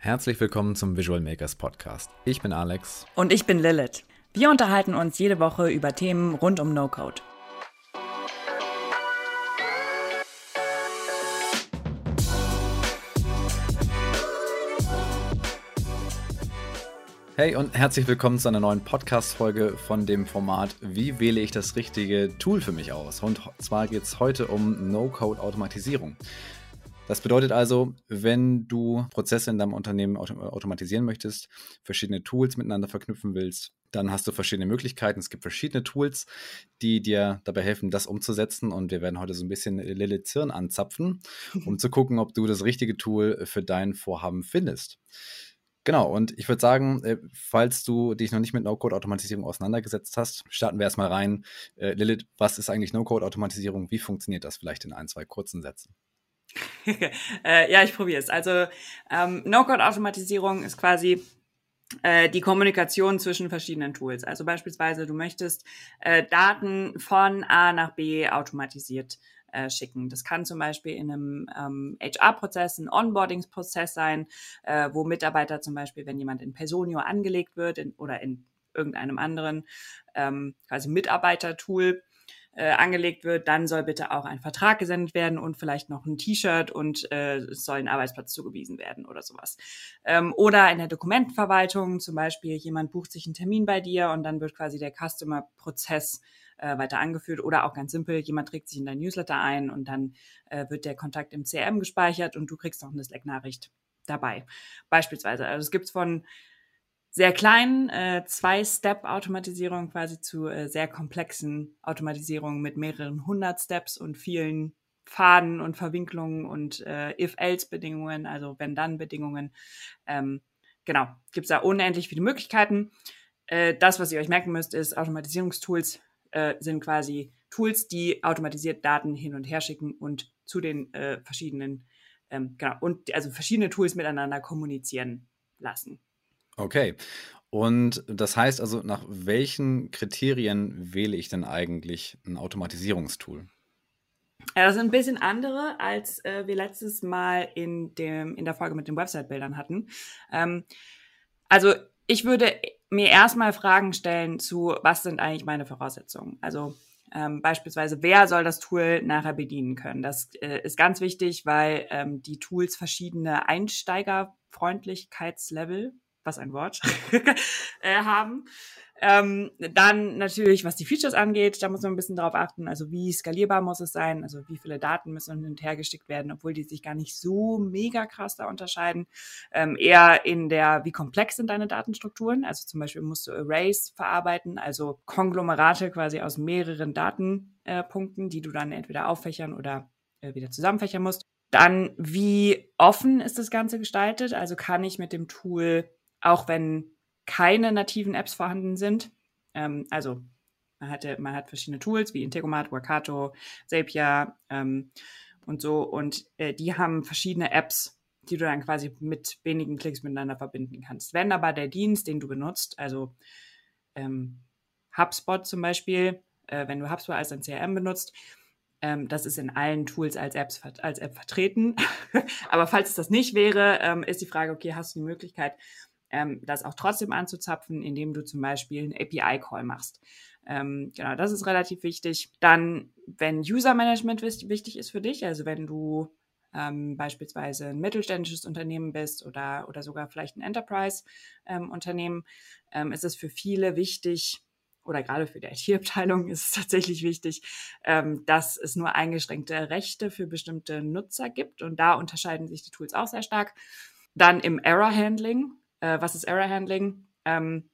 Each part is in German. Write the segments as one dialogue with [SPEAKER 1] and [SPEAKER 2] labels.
[SPEAKER 1] Herzlich willkommen zum Visual Makers Podcast. Ich bin Alex.
[SPEAKER 2] Und ich bin Lilith. Wir unterhalten uns jede Woche über Themen rund um No-Code.
[SPEAKER 1] Hey und herzlich willkommen zu einer neuen Podcast-Folge von dem Format Wie wähle ich das richtige Tool für mich aus? Und zwar geht es heute um No-Code-Automatisierung. Das bedeutet also, wenn du Prozesse in deinem Unternehmen automatisieren möchtest, verschiedene Tools miteinander verknüpfen willst, dann hast du verschiedene Möglichkeiten. Es gibt verschiedene Tools, die dir dabei helfen, das umzusetzen. Und wir werden heute so ein bisschen Lilith Zirn anzapfen, um zu gucken, ob du das richtige Tool für dein Vorhaben findest. Genau, und ich würde sagen, äh, falls du dich noch nicht mit No-Code-Automatisierung auseinandergesetzt hast, starten wir erstmal rein. Äh, Lilith, was ist eigentlich No-Code-Automatisierung? Wie funktioniert das vielleicht in ein, zwei kurzen Sätzen?
[SPEAKER 2] äh, ja, ich probiere es. Also ähm, No-Code-Automatisierung ist quasi äh, die Kommunikation zwischen verschiedenen Tools. Also beispielsweise, du möchtest äh, Daten von A nach B automatisiert äh, schicken. Das kann zum Beispiel in einem ähm, HR-Prozess, ein Onboarding-Prozess sein, äh, wo Mitarbeiter zum Beispiel, wenn jemand in Personio angelegt wird in, oder in irgendeinem anderen ähm, quasi Mitarbeiter-Tool, äh, angelegt wird, dann soll bitte auch ein Vertrag gesendet werden und vielleicht noch ein T-Shirt und äh, es soll ein Arbeitsplatz zugewiesen werden oder sowas. Ähm, oder in der Dokumentenverwaltung zum Beispiel, jemand bucht sich einen Termin bei dir und dann wird quasi der Customer-Prozess äh, weiter angeführt oder auch ganz simpel, jemand trägt sich in dein Newsletter ein und dann äh, wird der Kontakt im CRM gespeichert und du kriegst noch eine Slack-Nachricht dabei. Beispielsweise. Also es gibt von sehr kleinen äh, Zwei-Step-Automatisierung quasi zu äh, sehr komplexen Automatisierungen mit mehreren hundert Steps und vielen Faden und Verwinklungen und äh, If-Else-Bedingungen, also Wenn-Dann-Bedingungen. Ähm, genau, gibt es da unendlich viele Möglichkeiten. Äh, das, was ihr euch merken müsst, ist, Automatisierungstools äh, sind quasi Tools, die automatisiert Daten hin und her schicken und zu den äh, verschiedenen, ähm, genau, und also verschiedene Tools miteinander kommunizieren lassen.
[SPEAKER 1] Okay. Und das heißt also, nach welchen Kriterien wähle ich denn eigentlich ein Automatisierungstool?
[SPEAKER 2] Ja, das sind ein bisschen andere, als äh, wir letztes Mal in, dem, in der Folge mit den Website-Bildern hatten. Ähm, also ich würde mir erstmal Fragen stellen zu, was sind eigentlich meine Voraussetzungen? Also ähm, beispielsweise, wer soll das Tool nachher bedienen können? Das äh, ist ganz wichtig, weil ähm, die Tools verschiedene Einsteigerfreundlichkeitslevel was ein Wort, äh, haben. Ähm, dann natürlich, was die Features angeht, da muss man ein bisschen drauf achten. Also wie skalierbar muss es sein? Also wie viele Daten müssen hin und her geschickt werden, obwohl die sich gar nicht so mega krass da unterscheiden. Ähm, eher in der, wie komplex sind deine Datenstrukturen? Also zum Beispiel musst du Arrays verarbeiten, also Konglomerate quasi aus mehreren Datenpunkten, äh, die du dann entweder auffächern oder äh, wieder zusammenfächern musst. Dann, wie offen ist das Ganze gestaltet? Also kann ich mit dem Tool auch wenn keine nativen Apps vorhanden sind. Ähm, also man, hatte, man hat verschiedene Tools wie Integromat, Workato, Zapier ähm, und so. Und äh, die haben verschiedene Apps, die du dann quasi mit wenigen Klicks miteinander verbinden kannst. Wenn aber der Dienst, den du benutzt, also ähm, HubSpot zum Beispiel, äh, wenn du HubSpot als ein CRM benutzt, ähm, das ist in allen Tools als, Apps, als App vertreten. aber falls es das nicht wäre, ähm, ist die Frage, okay, hast du die Möglichkeit, ähm, das auch trotzdem anzuzapfen, indem du zum Beispiel einen API-Call machst. Ähm, genau, das ist relativ wichtig. Dann, wenn User-Management wichtig ist für dich, also wenn du ähm, beispielsweise ein mittelständisches Unternehmen bist oder, oder sogar vielleicht ein Enterprise-Unternehmen, ähm, ähm, ist es für viele wichtig, oder gerade für die IT-Abteilung ist es tatsächlich wichtig, ähm, dass es nur eingeschränkte Rechte für bestimmte Nutzer gibt. Und da unterscheiden sich die Tools auch sehr stark. Dann im Error-Handling, äh, was ist Error Handling? Ähm,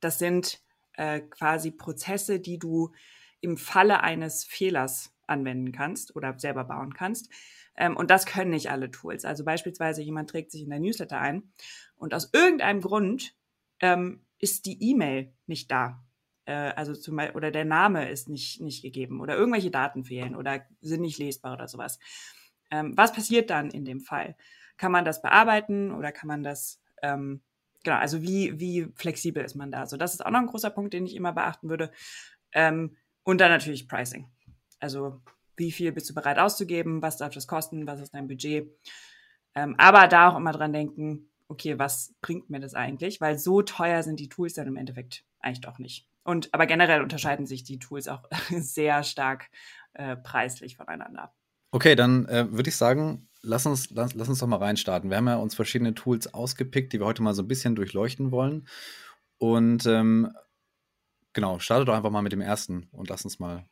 [SPEAKER 2] das sind äh, quasi Prozesse, die du im Falle eines Fehlers anwenden kannst oder selber bauen kannst. Ähm, und das können nicht alle Tools. Also beispielsweise jemand trägt sich in dein Newsletter ein und aus irgendeinem Grund ähm, ist die E-Mail nicht da. Äh, also zum Beispiel, oder der Name ist nicht, nicht gegeben oder irgendwelche Daten fehlen oder sind nicht lesbar oder sowas. Ähm, was passiert dann in dem Fall? Kann man das bearbeiten oder kann man das ähm, genau, also wie, wie flexibel ist man da? So, das ist auch noch ein großer Punkt, den ich immer beachten würde. Ähm, und dann natürlich Pricing. Also wie viel bist du bereit auszugeben? Was darf das kosten? Was ist dein Budget? Ähm, aber da auch immer dran denken, okay, was bringt mir das eigentlich? Weil so teuer sind die Tools dann im Endeffekt eigentlich doch nicht. Und aber generell unterscheiden sich die Tools auch sehr stark äh, preislich voneinander.
[SPEAKER 1] Okay, dann äh, würde ich sagen, lass uns, lass, lass uns doch mal reinstarten. Wir haben ja uns verschiedene Tools ausgepickt, die wir heute mal so ein bisschen durchleuchten wollen. Und ähm, genau, startet doch einfach mal mit dem ersten und lass uns mal,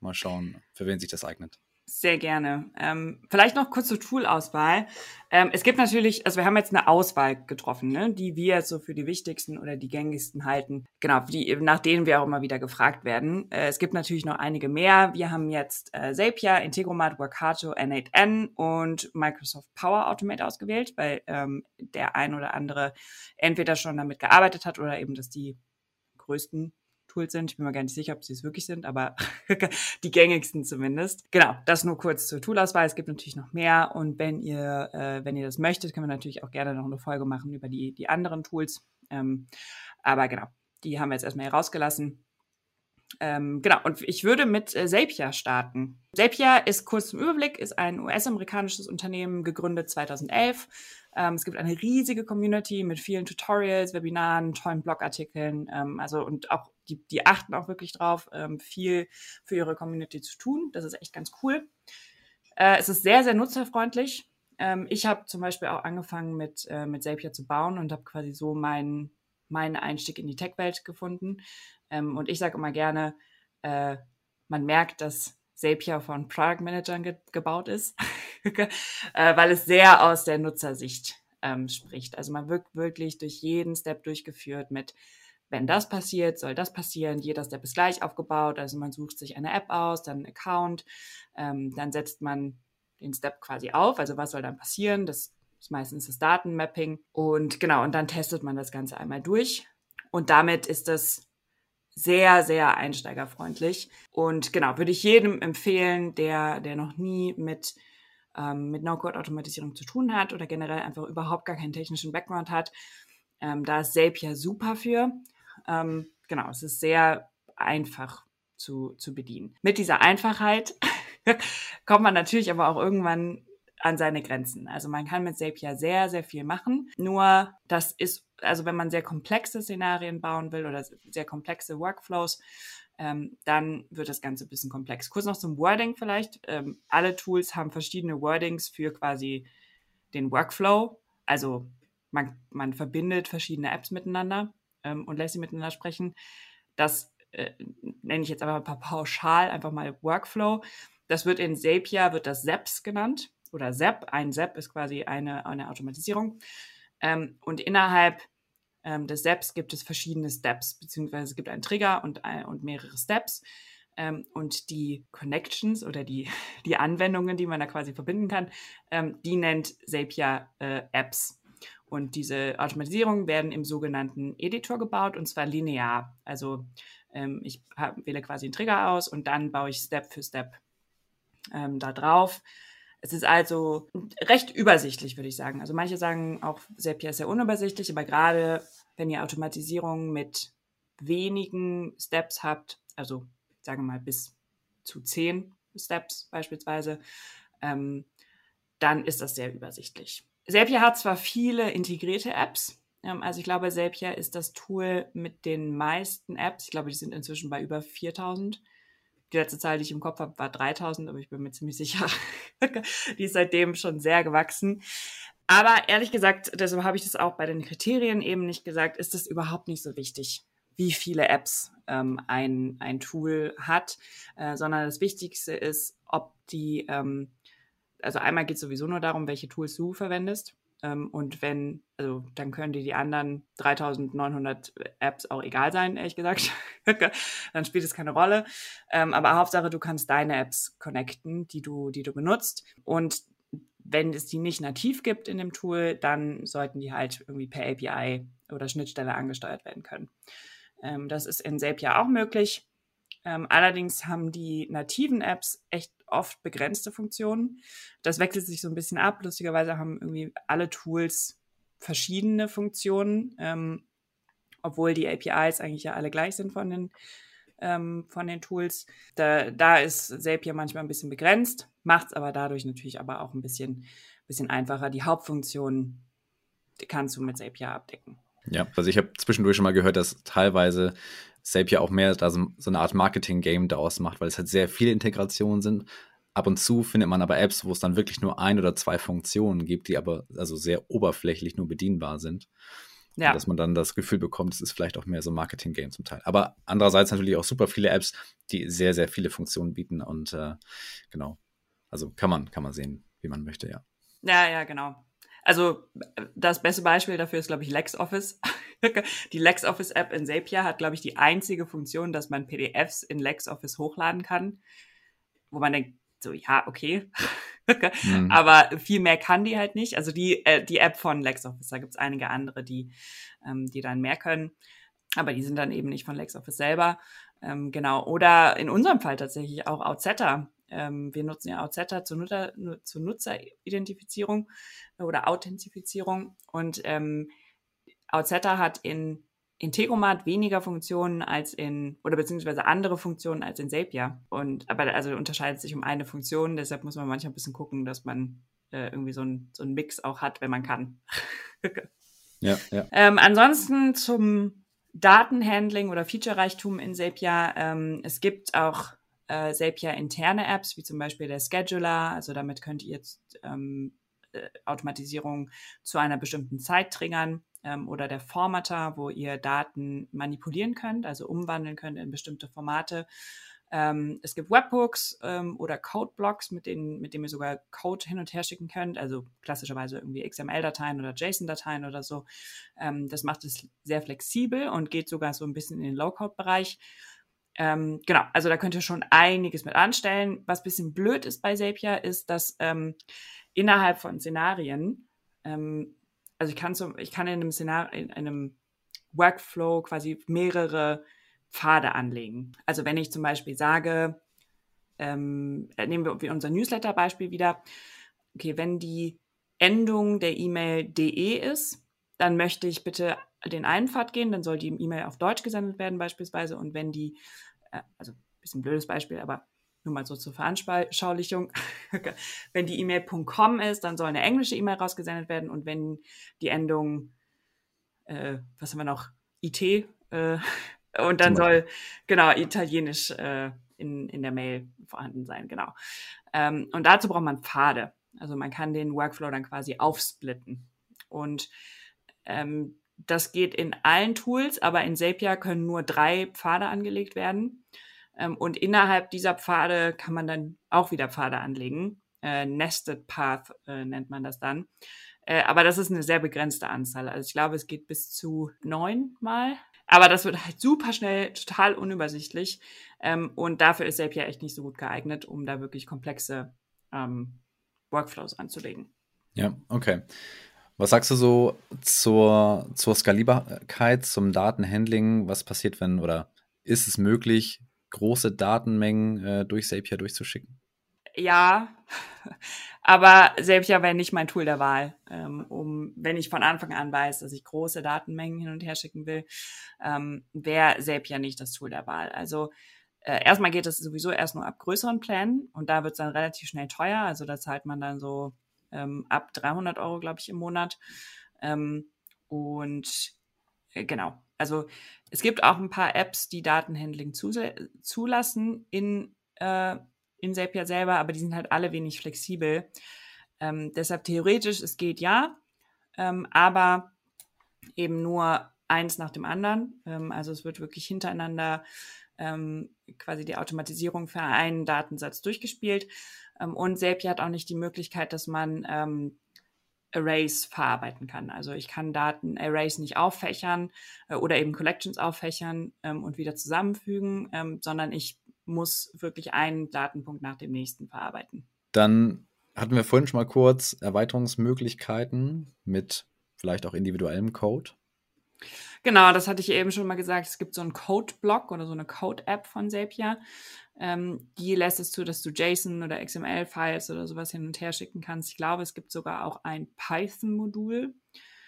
[SPEAKER 1] mal schauen, für wen sich das eignet.
[SPEAKER 2] Sehr gerne. Ähm, vielleicht noch kurz zur Tool-Auswahl. Ähm, es gibt natürlich, also wir haben jetzt eine Auswahl getroffen, ne, die wir so für die wichtigsten oder die gängigsten halten. Genau, die, nach denen wir auch immer wieder gefragt werden. Äh, es gibt natürlich noch einige mehr. Wir haben jetzt äh, Zapier, Integromat, Workato, N8N und Microsoft Power Automate ausgewählt, weil ähm, der ein oder andere entweder schon damit gearbeitet hat oder eben, dass die größten Tools sind. Ich bin mir gar nicht sicher, ob sie es wirklich sind, aber die gängigsten zumindest. Genau, das nur kurz zur Toolauswahl. Es gibt natürlich noch mehr und wenn ihr, äh, wenn ihr das möchtet, können wir natürlich auch gerne noch eine Folge machen über die, die anderen Tools. Ähm, aber genau, die haben wir jetzt erstmal hier rausgelassen. Ähm, genau, und ich würde mit äh, Zapier starten. Zapier ist kurz zum Überblick, ist ein US-amerikanisches Unternehmen, gegründet 2011 ähm, es gibt eine riesige Community mit vielen Tutorials, Webinaren, tollen Blogartikeln. Ähm, also und auch die, die achten auch wirklich drauf, ähm, viel für ihre Community zu tun. Das ist echt ganz cool. Äh, es ist sehr, sehr nutzerfreundlich. Ähm, ich habe zum Beispiel auch angefangen mit, äh, mit Zapier zu bauen und habe quasi so meinen meinen Einstieg in die Tech-Welt gefunden. Ähm, und ich sage immer gerne, äh, man merkt, dass Zapier von Product Managern ge gebaut ist, äh, weil es sehr aus der Nutzersicht ähm, spricht. Also man wird wirklich durch jeden Step durchgeführt mit, wenn das passiert, soll das passieren. Jeder Step ist gleich aufgebaut. Also man sucht sich eine App aus, dann einen Account, ähm, dann setzt man den Step quasi auf. Also was soll dann passieren? Das ist meistens das Datenmapping. Und genau, und dann testet man das Ganze einmal durch. Und damit ist das sehr, sehr einsteigerfreundlich. Und genau, würde ich jedem empfehlen, der, der noch nie mit, ähm, mit No-Code-Automatisierung zu tun hat oder generell einfach überhaupt gar keinen technischen Background hat. Ähm, da ist Zapier super für. Ähm, genau, es ist sehr einfach zu, zu bedienen. Mit dieser Einfachheit kommt man natürlich aber auch irgendwann an seine Grenzen. Also man kann mit Zapier sehr, sehr viel machen. Nur das ist, also wenn man sehr komplexe Szenarien bauen will oder sehr komplexe Workflows, ähm, dann wird das Ganze ein bisschen komplex. Kurz noch zum Wording vielleicht. Ähm, alle Tools haben verschiedene Wordings für quasi den Workflow. Also man, man verbindet verschiedene Apps miteinander ähm, und lässt sie miteinander sprechen. Das äh, nenne ich jetzt aber pauschal einfach mal Workflow. Das wird in Zapier, wird das SEPs genannt oder ZEP. Ein ZEP ist quasi eine, eine Automatisierung. Ähm, und innerhalb ähm, des ZEPs gibt es verschiedene Steps, beziehungsweise es gibt einen Trigger und, äh, und mehrere Steps. Ähm, und die Connections oder die, die Anwendungen, die man da quasi verbinden kann, ähm, die nennt Zapier äh, Apps. Und diese Automatisierungen werden im sogenannten Editor gebaut und zwar linear. Also ähm, ich hab, wähle quasi einen Trigger aus und dann baue ich Step für Step ähm, da drauf. Es ist also recht übersichtlich, würde ich sagen. Also manche sagen auch, Zapier ist sehr unübersichtlich, aber gerade wenn ihr Automatisierung mit wenigen Steps habt, also sagen wir mal bis zu zehn Steps beispielsweise, ähm, dann ist das sehr übersichtlich. Zapier hat zwar viele integrierte Apps, ähm, also ich glaube, Zapier ist das Tool mit den meisten Apps. Ich glaube, die sind inzwischen bei über 4000 die letzte Zahl, die ich im Kopf habe, war 3000, aber ich bin mir ziemlich sicher, die ist seitdem schon sehr gewachsen. Aber ehrlich gesagt, deshalb habe ich das auch bei den Kriterien eben nicht gesagt, ist es überhaupt nicht so wichtig, wie viele Apps ähm, ein, ein Tool hat, äh, sondern das Wichtigste ist, ob die, ähm, also einmal geht es sowieso nur darum, welche Tools du verwendest. Ähm, und wenn, also dann können dir die anderen 3900 Apps auch egal sein, ehrlich gesagt. dann spielt es keine Rolle. Ähm, aber Hauptsache, du kannst deine Apps connecten, die du, die du benutzt. Und wenn es die nicht nativ gibt in dem Tool, dann sollten die halt irgendwie per API oder Schnittstelle angesteuert werden können. Ähm, das ist in Zapier auch möglich. Ähm, allerdings haben die nativen Apps echt oft begrenzte Funktionen. Das wechselt sich so ein bisschen ab. Lustigerweise haben irgendwie alle Tools verschiedene Funktionen, ähm, obwohl die APIs eigentlich ja alle gleich sind von den, ähm, von den Tools. Da, da ist Zapier manchmal ein bisschen begrenzt, macht es aber dadurch natürlich aber auch ein bisschen, bisschen einfacher. Die Hauptfunktionen kannst du mit Zapier abdecken.
[SPEAKER 1] Ja, also ich habe zwischendurch schon mal gehört, dass teilweise Zapier auch mehr da so, so eine Art Marketing-Game daraus macht, weil es halt sehr viele Integrationen sind. Ab und zu findet man aber Apps, wo es dann wirklich nur ein oder zwei Funktionen gibt, die aber also sehr oberflächlich nur bedienbar sind. Ja. dass man dann das Gefühl bekommt, es ist vielleicht auch mehr so ein Marketing-Game zum Teil. Aber andererseits natürlich auch super viele Apps, die sehr, sehr viele Funktionen bieten und äh, genau. Also kann man, kann man sehen, wie man möchte, ja.
[SPEAKER 2] Ja, ja, genau. Also das beste Beispiel dafür ist, glaube ich, LexOffice. die LexOffice-App in Zapier hat, glaube ich, die einzige Funktion, dass man PDFs in LexOffice hochladen kann, wo man denkt, so, ja, okay. mhm. Aber viel mehr kann die halt nicht. Also die, äh, die App von LexOffice, da gibt es einige andere, die, ähm, die dann mehr können. Aber die sind dann eben nicht von LexOffice selber. Ähm, genau. Oder in unserem Fall tatsächlich auch Outsetter. Ähm, wir nutzen ja Outsetter zur, Nutzer, zur Nutzeridentifizierung oder Authentifizierung. Und ähm, Outsetter hat in Integromat weniger Funktionen als in, oder beziehungsweise andere Funktionen als in Zapier. Und, aber also unterscheidet sich um eine Funktion, deshalb muss man manchmal ein bisschen gucken, dass man äh, irgendwie so einen so Mix auch hat, wenn man kann.
[SPEAKER 1] ja, ja.
[SPEAKER 2] Ähm, ansonsten zum Datenhandling oder Feature-Reichtum in Zapier. Ähm, es gibt auch äh, Zapier interne Apps, wie zum Beispiel der Scheduler. Also damit könnt ihr jetzt ähm, äh, Automatisierung zu einer bestimmten Zeit triggern ähm, oder der Formatter, wo ihr Daten manipulieren könnt, also umwandeln könnt in bestimmte Formate. Ähm, es gibt Webhooks ähm, oder Codeblocks, mit denen, mit denen ihr sogar Code hin und her schicken könnt, also klassischerweise irgendwie XML-Dateien oder JSON-Dateien oder so. Ähm, das macht es sehr flexibel und geht sogar so ein bisschen in den Low-Code-Bereich. Ähm, genau, also da könnt ihr schon einiges mit anstellen. Was bisschen blöd ist bei Zapier, ist, dass ähm, innerhalb von Szenarien, ähm, also ich kann so, ich kann in einem Szenario, in einem Workflow quasi mehrere Pfade anlegen. Also wenn ich zum Beispiel sage, ähm, äh, nehmen wir unser Newsletter-Beispiel wieder, okay, wenn die Endung der E-Mail de ist, dann möchte ich bitte den einen Pfad gehen, dann soll die E-Mail auf Deutsch gesendet werden beispielsweise und wenn die, äh, also ein bisschen blödes Beispiel, aber nur mal so zur Veranschaulichung, wenn die E-Mail.com ist, dann soll eine englische E-Mail rausgesendet werden und wenn die Endung, äh, was haben wir noch, IT, äh, und dann soll, genau, italienisch äh, in, in der Mail vorhanden sein, genau. Ähm, und dazu braucht man Pfade. Also man kann den Workflow dann quasi aufsplitten. Und ähm, das geht in allen Tools, aber in Zapier können nur drei Pfade angelegt werden. Ähm, und innerhalb dieser Pfade kann man dann auch wieder Pfade anlegen. Äh, Nested Path äh, nennt man das dann. Äh, aber das ist eine sehr begrenzte Anzahl. Also ich glaube, es geht bis zu neun Mal. Aber das wird halt super schnell, total unübersichtlich. Ähm, und dafür ist Zapier echt nicht so gut geeignet, um da wirklich komplexe ähm, Workflows anzulegen.
[SPEAKER 1] Ja, okay. Was sagst du so zur, zur Skalierbarkeit, zum Datenhandling? Was passiert, wenn oder ist es möglich, große Datenmengen äh, durch Zapier durchzuschicken?
[SPEAKER 2] Ja, aber Zapier wäre nicht mein Tool der Wahl, ähm, um, wenn ich von Anfang an weiß, dass ich große Datenmengen hin und her schicken will, ähm, wäre Zapier nicht das Tool der Wahl. Also äh, erstmal geht es sowieso erst nur ab größeren Plänen und da wird es dann relativ schnell teuer. Also da zahlt man dann so ähm, ab 300 Euro, glaube ich, im Monat. Ähm, und äh, genau, also es gibt auch ein paar Apps, die Datenhandling zulassen in, äh, in Zapier selber, aber die sind halt alle wenig flexibel. Ähm, deshalb theoretisch, es geht ja, ähm, aber eben nur eins nach dem anderen. Ähm, also es wird wirklich hintereinander ähm, quasi die Automatisierung für einen Datensatz durchgespielt. Ähm, und Zapier hat auch nicht die Möglichkeit, dass man ähm, Arrays verarbeiten kann. Also ich kann Daten Arrays nicht auffächern äh, oder eben Collections auffächern ähm, und wieder zusammenfügen, ähm, sondern ich muss wirklich einen Datenpunkt nach dem nächsten verarbeiten.
[SPEAKER 1] Dann hatten wir vorhin schon mal kurz Erweiterungsmöglichkeiten mit vielleicht auch individuellem Code.
[SPEAKER 2] Genau, das hatte ich eben schon mal gesagt. Es gibt so einen Code-Block oder so eine Code-App von Zapier. Ähm, die lässt es zu, dass du JSON oder XML-Files oder sowas hin und her schicken kannst. Ich glaube, es gibt sogar auch ein Python-Modul,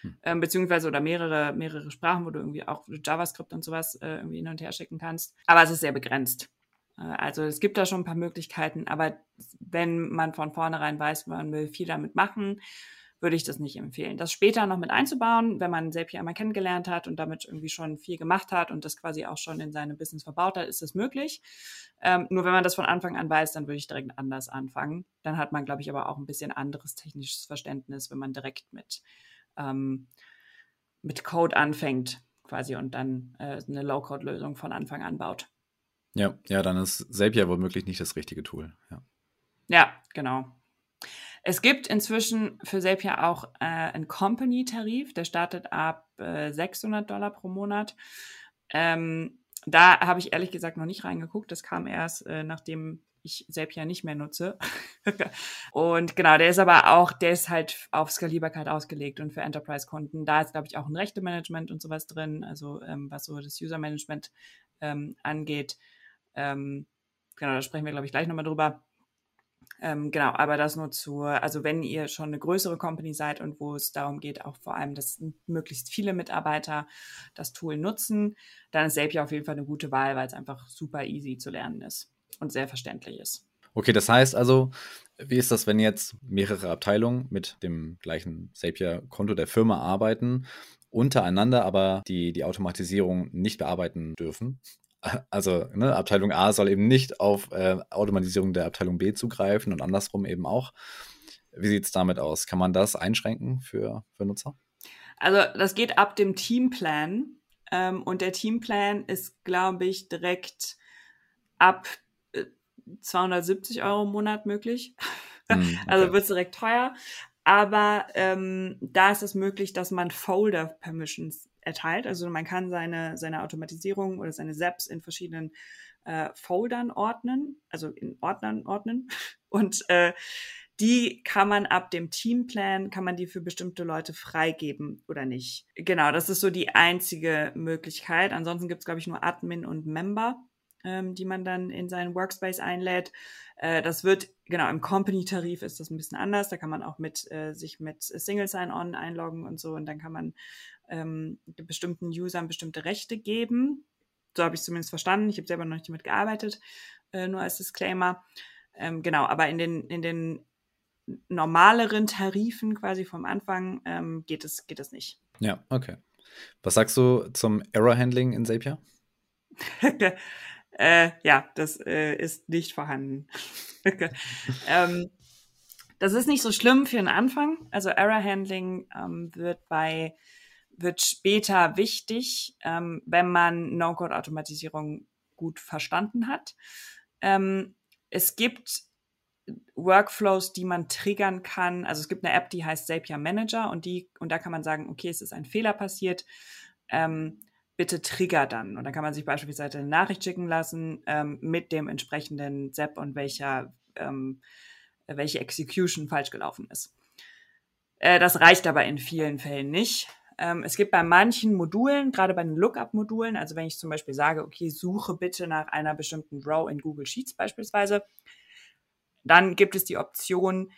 [SPEAKER 2] hm. ähm, beziehungsweise oder mehrere, mehrere Sprachen, wo du irgendwie auch JavaScript und sowas äh, irgendwie hin und her schicken kannst. Aber es ist sehr begrenzt. Äh, also es gibt da schon ein paar Möglichkeiten, aber wenn man von vornherein weiß, man will viel damit machen, würde ich das nicht empfehlen. Das später noch mit einzubauen, wenn man Zapier einmal kennengelernt hat und damit irgendwie schon viel gemacht hat und das quasi auch schon in seine Business verbaut hat, ist das möglich. Ähm, nur wenn man das von Anfang an weiß, dann würde ich direkt anders anfangen. Dann hat man, glaube ich, aber auch ein bisschen anderes technisches Verständnis, wenn man direkt mit, ähm, mit Code anfängt quasi und dann äh, eine Low-Code-Lösung von Anfang an baut.
[SPEAKER 1] Ja, ja, dann ist Zapier womöglich nicht das richtige Tool. Ja,
[SPEAKER 2] ja genau. Es gibt inzwischen für Zapier auch äh, einen Company-Tarif, der startet ab äh, 600 Dollar pro Monat. Ähm, da habe ich ehrlich gesagt noch nicht reingeguckt. Das kam erst, äh, nachdem ich Zapier nicht mehr nutze. und genau, der ist aber auch, der ist halt auf Skalierbarkeit ausgelegt und für Enterprise-Kunden. Da ist, glaube ich, auch ein Rechte-Management und sowas drin, also ähm, was so das User-Management ähm, angeht. Ähm, genau, da sprechen wir, glaube ich, gleich nochmal drüber. Ähm, genau, aber das nur zur, also wenn ihr schon eine größere Company seid und wo es darum geht, auch vor allem, dass möglichst viele Mitarbeiter das Tool nutzen, dann ist Zapier auf jeden Fall eine gute Wahl, weil es einfach super easy zu lernen ist und sehr verständlich ist.
[SPEAKER 1] Okay, das heißt also, wie ist das, wenn jetzt mehrere Abteilungen mit dem gleichen Zapier-Konto der Firma arbeiten, untereinander aber die, die Automatisierung nicht bearbeiten dürfen? Also ne, Abteilung A soll eben nicht auf äh, Automatisierung der Abteilung B zugreifen und andersrum eben auch. Wie sieht es damit aus? Kann man das einschränken für, für Nutzer?
[SPEAKER 2] Also das geht ab dem Teamplan ähm, und der Teamplan ist, glaube ich, direkt ab 270 äh, Euro im Monat möglich. Mm, okay. Also wird es direkt teuer. Aber ähm, da ist es möglich, dass man Folder-Permissions erteilt. Also man kann seine, seine Automatisierung oder seine SAPs in verschiedenen äh, Foldern ordnen, also in Ordnern ordnen. Und äh, die kann man ab dem Teamplan, kann man die für bestimmte Leute freigeben oder nicht. Genau, das ist so die einzige Möglichkeit. Ansonsten gibt es, glaube ich, nur Admin und Member, ähm, die man dann in seinen Workspace einlädt. Äh, das wird, genau, im Company-Tarif ist das ein bisschen anders. Da kann man auch mit äh, sich mit Single Sign-On einloggen und so. Und dann kann man ähm, bestimmten Usern bestimmte Rechte geben. So habe ich es zumindest verstanden. Ich habe selber noch nicht damit gearbeitet, äh, nur als Disclaimer. Ähm, genau, aber in den, in den normaleren Tarifen quasi vom Anfang ähm, geht, es, geht es nicht.
[SPEAKER 1] Ja, okay. Was sagst du zum Error-Handling in Zapier?
[SPEAKER 2] äh, ja, das äh, ist nicht vorhanden. ähm, das ist nicht so schlimm für den Anfang. Also Error Handling ähm, wird bei wird später wichtig, ähm, wenn man No-Code-Automatisierung gut verstanden hat. Ähm, es gibt Workflows, die man triggern kann. Also es gibt eine App, die heißt Zapier Manager und die und da kann man sagen, okay, es ist ein Fehler passiert. Ähm, bitte trigger dann. Und dann kann man sich beispielsweise eine Nachricht schicken lassen ähm, mit dem entsprechenden ZAP und welcher ähm, welche Execution falsch gelaufen ist. Äh, das reicht aber in vielen Fällen nicht. Ähm, es gibt bei manchen Modulen, gerade bei den Lookup-Modulen, also wenn ich zum Beispiel sage, okay, suche bitte nach einer bestimmten Row in Google Sheets beispielsweise, dann gibt es die Option,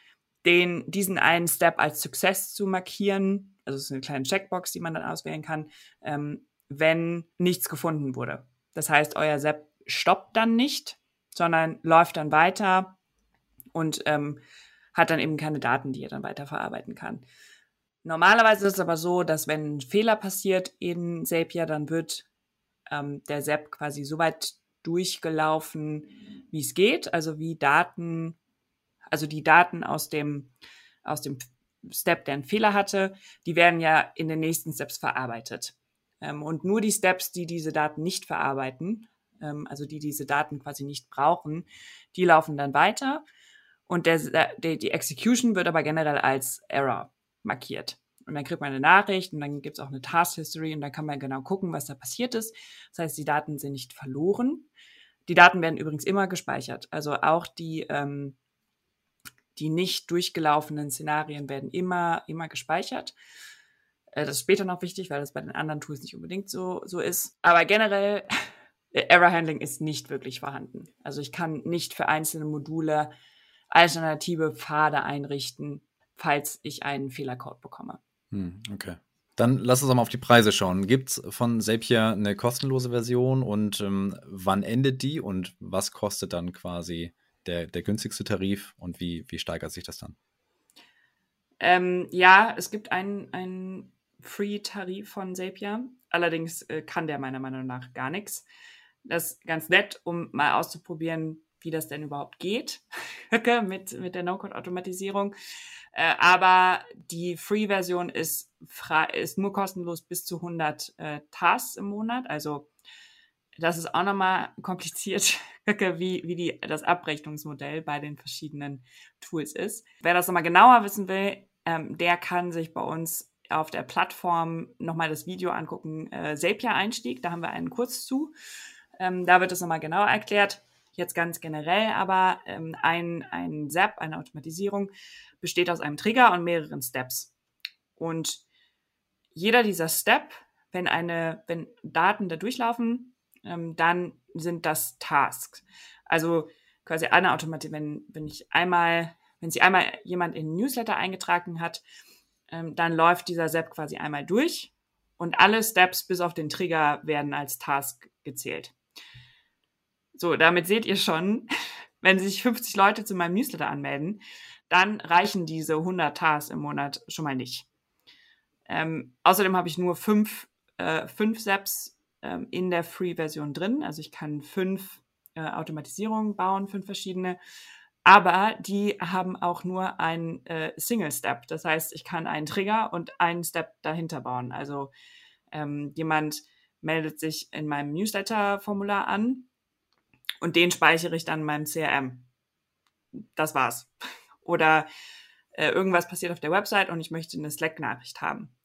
[SPEAKER 2] den, diesen einen Step als Success zu markieren. Also es ist eine kleine Checkbox, die man dann auswählen kann, ähm, wenn nichts gefunden wurde. Das heißt, euer SEP stoppt dann nicht, sondern läuft dann weiter und ähm, hat dann eben keine Daten, die ihr dann weiterverarbeiten kann. Normalerweise ist es aber so, dass wenn ein Fehler passiert in Zapier, dann wird ähm, der SEP quasi so weit durchgelaufen, wie es geht, also wie Daten, also die Daten aus dem, aus dem Step, der einen Fehler hatte, die werden ja in den nächsten Steps verarbeitet. Ähm, und nur die Steps, die diese Daten nicht verarbeiten, ähm, also die diese Daten quasi nicht brauchen, die laufen dann weiter. Und der, der, die Execution wird aber generell als Error markiert. Und dann kriegt man eine Nachricht und dann gibt es auch eine Task History und dann kann man genau gucken, was da passiert ist. Das heißt, die Daten sind nicht verloren. Die Daten werden übrigens immer gespeichert. Also auch die, ähm, die nicht durchgelaufenen Szenarien werden immer, immer gespeichert. Äh, das ist später noch wichtig, weil das bei den anderen Tools nicht unbedingt so, so ist. Aber generell, Error Handling ist nicht wirklich vorhanden. Also ich kann nicht für einzelne Module alternative Pfade einrichten, falls ich einen Fehlercode bekomme.
[SPEAKER 1] Hm, okay. Dann lass uns mal auf die Preise schauen. Gibt es von Zapier eine kostenlose Version und ähm, wann endet die und was kostet dann quasi der, der günstigste Tarif und wie, wie steigert sich das dann?
[SPEAKER 2] Ähm, ja, es gibt einen, einen Free-Tarif von Zapier. Allerdings äh, kann der meiner Meinung nach gar nichts. Das ist ganz nett, um mal auszuprobieren, wie das denn überhaupt geht mit, mit der No-Code-Automatisierung. Äh, aber die Free-Version ist, ist nur kostenlos bis zu 100 äh, Tasks im Monat. Also das ist auch nochmal kompliziert, wie, wie die, das Abrechnungsmodell bei den verschiedenen Tools ist. Wer das nochmal genauer wissen will, ähm, der kann sich bei uns auf der Plattform nochmal das Video angucken, äh, Zapier-Einstieg, da haben wir einen Kurs zu. Ähm, da wird das nochmal genauer erklärt. Jetzt ganz generell, aber ähm, ein, ein SAP, eine Automatisierung, besteht aus einem Trigger und mehreren Steps. Und jeder dieser Step, wenn eine, wenn Daten da durchlaufen, ähm, dann sind das Tasks. Also quasi eine Automatik, wenn, wenn ich einmal, wenn sie einmal jemand in Newsletter eingetragen hat, ähm, dann läuft dieser SAP quasi einmal durch und alle Steps bis auf den Trigger werden als Task gezählt. So, damit seht ihr schon, wenn sich 50 Leute zu meinem Newsletter anmelden, dann reichen diese 100 Tasks im Monat schon mal nicht. Ähm, außerdem habe ich nur fünf, äh, fünf SAPs ähm, in der Free-Version drin. Also ich kann fünf äh, Automatisierungen bauen, fünf verschiedene. Aber die haben auch nur ein äh, Single-Step. Das heißt, ich kann einen Trigger und einen Step dahinter bauen. Also ähm, jemand meldet sich in meinem Newsletter-Formular an und den speichere ich dann in meinem CRM. Das war's. Oder äh, irgendwas passiert auf der Website und ich möchte eine Slack-Nachricht haben.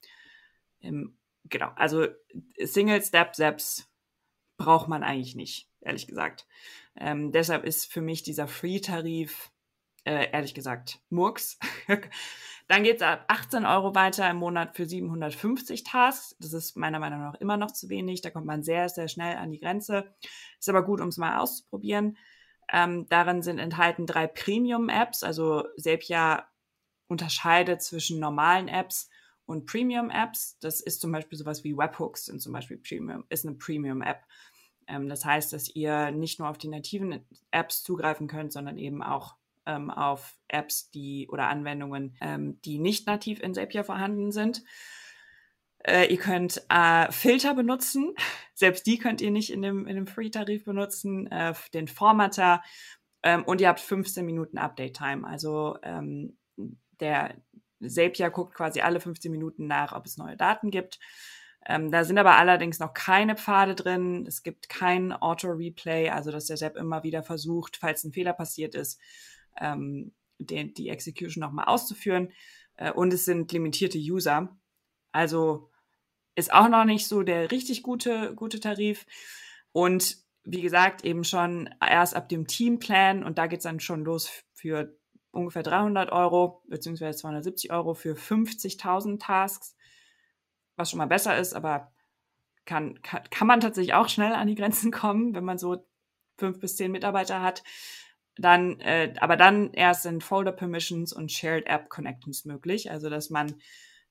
[SPEAKER 2] Ähm, genau, also Single-Step-Steps braucht man eigentlich nicht, ehrlich gesagt. Ähm, deshalb ist für mich dieser Free-Tarif, äh, ehrlich gesagt, Murks. Dann geht es ab 18 Euro weiter im Monat für 750 Tasks. Das ist meiner Meinung nach immer noch zu wenig. Da kommt man sehr, sehr schnell an die Grenze. Ist aber gut, um es mal auszuprobieren. Ähm, darin sind enthalten drei Premium-Apps. Also Sepia unterscheidet zwischen normalen Apps und Premium-Apps. Das ist zum Beispiel sowas wie Webhooks sind zum Beispiel Premium, ist eine Premium-App. Ähm, das heißt, dass ihr nicht nur auf die nativen Apps zugreifen könnt, sondern eben auch ähm, auf Apps, die oder Anwendungen, ähm, die nicht nativ in Zapier vorhanden sind. Äh, ihr könnt äh, Filter benutzen. Selbst die könnt ihr nicht in dem, in dem Free-Tarif benutzen. Äh, den Formatter. Ähm, und ihr habt 15 Minuten Update-Time. Also ähm, der Zapier guckt quasi alle 15 Minuten nach, ob es neue Daten gibt. Ähm, da sind aber allerdings noch keine Pfade drin. Es gibt kein Auto-Replay, also dass der Zap immer wieder versucht, falls ein Fehler passiert ist, ähm, den, die Execution nochmal auszuführen. Äh, und es sind limitierte User. Also ist auch noch nicht so der richtig gute, gute Tarif. Und wie gesagt, eben schon erst ab dem Teamplan und da geht's dann schon los für ungefähr 300 Euro beziehungsweise 270 Euro für 50.000 Tasks, was schon mal besser ist, aber kann, kann, kann man tatsächlich auch schnell an die Grenzen kommen, wenn man so fünf bis zehn Mitarbeiter hat. Dann, äh, aber dann erst sind Folder Permissions und Shared App Connections möglich, also dass man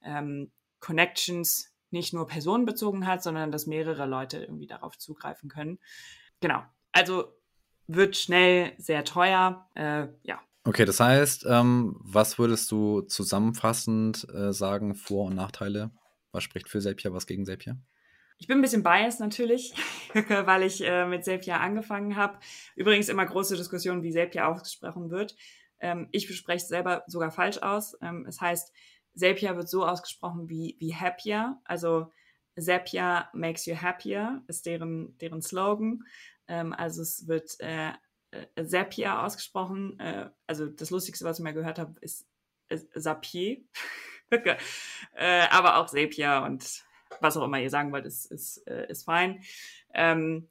[SPEAKER 2] ähm, Connections nicht nur personenbezogen hat, sondern dass mehrere Leute irgendwie darauf zugreifen können. Genau. Also wird schnell sehr teuer. Äh, ja.
[SPEAKER 1] Okay, das heißt, ähm, was würdest du zusammenfassend äh, sagen, Vor- und Nachteile? Was spricht für Zapier, was gegen Zapier?
[SPEAKER 2] Ich bin ein bisschen biased natürlich, weil ich äh, mit Zapier angefangen habe. Übrigens immer große Diskussion, wie Zapier ausgesprochen wird. Ähm, ich bespreche es selber sogar falsch aus. Ähm, es heißt, Zapier wird so ausgesprochen wie, wie happier. Also Zapier makes you happier ist deren, deren Slogan. Ähm, also es wird äh, äh, Zapier ausgesprochen. Äh, also das Lustigste, was ich mal gehört habe, ist, Zapier. äh, aber auch Zapier und was auch immer ihr sagen wollt, ist, ist, äh, ist fein. Ähm,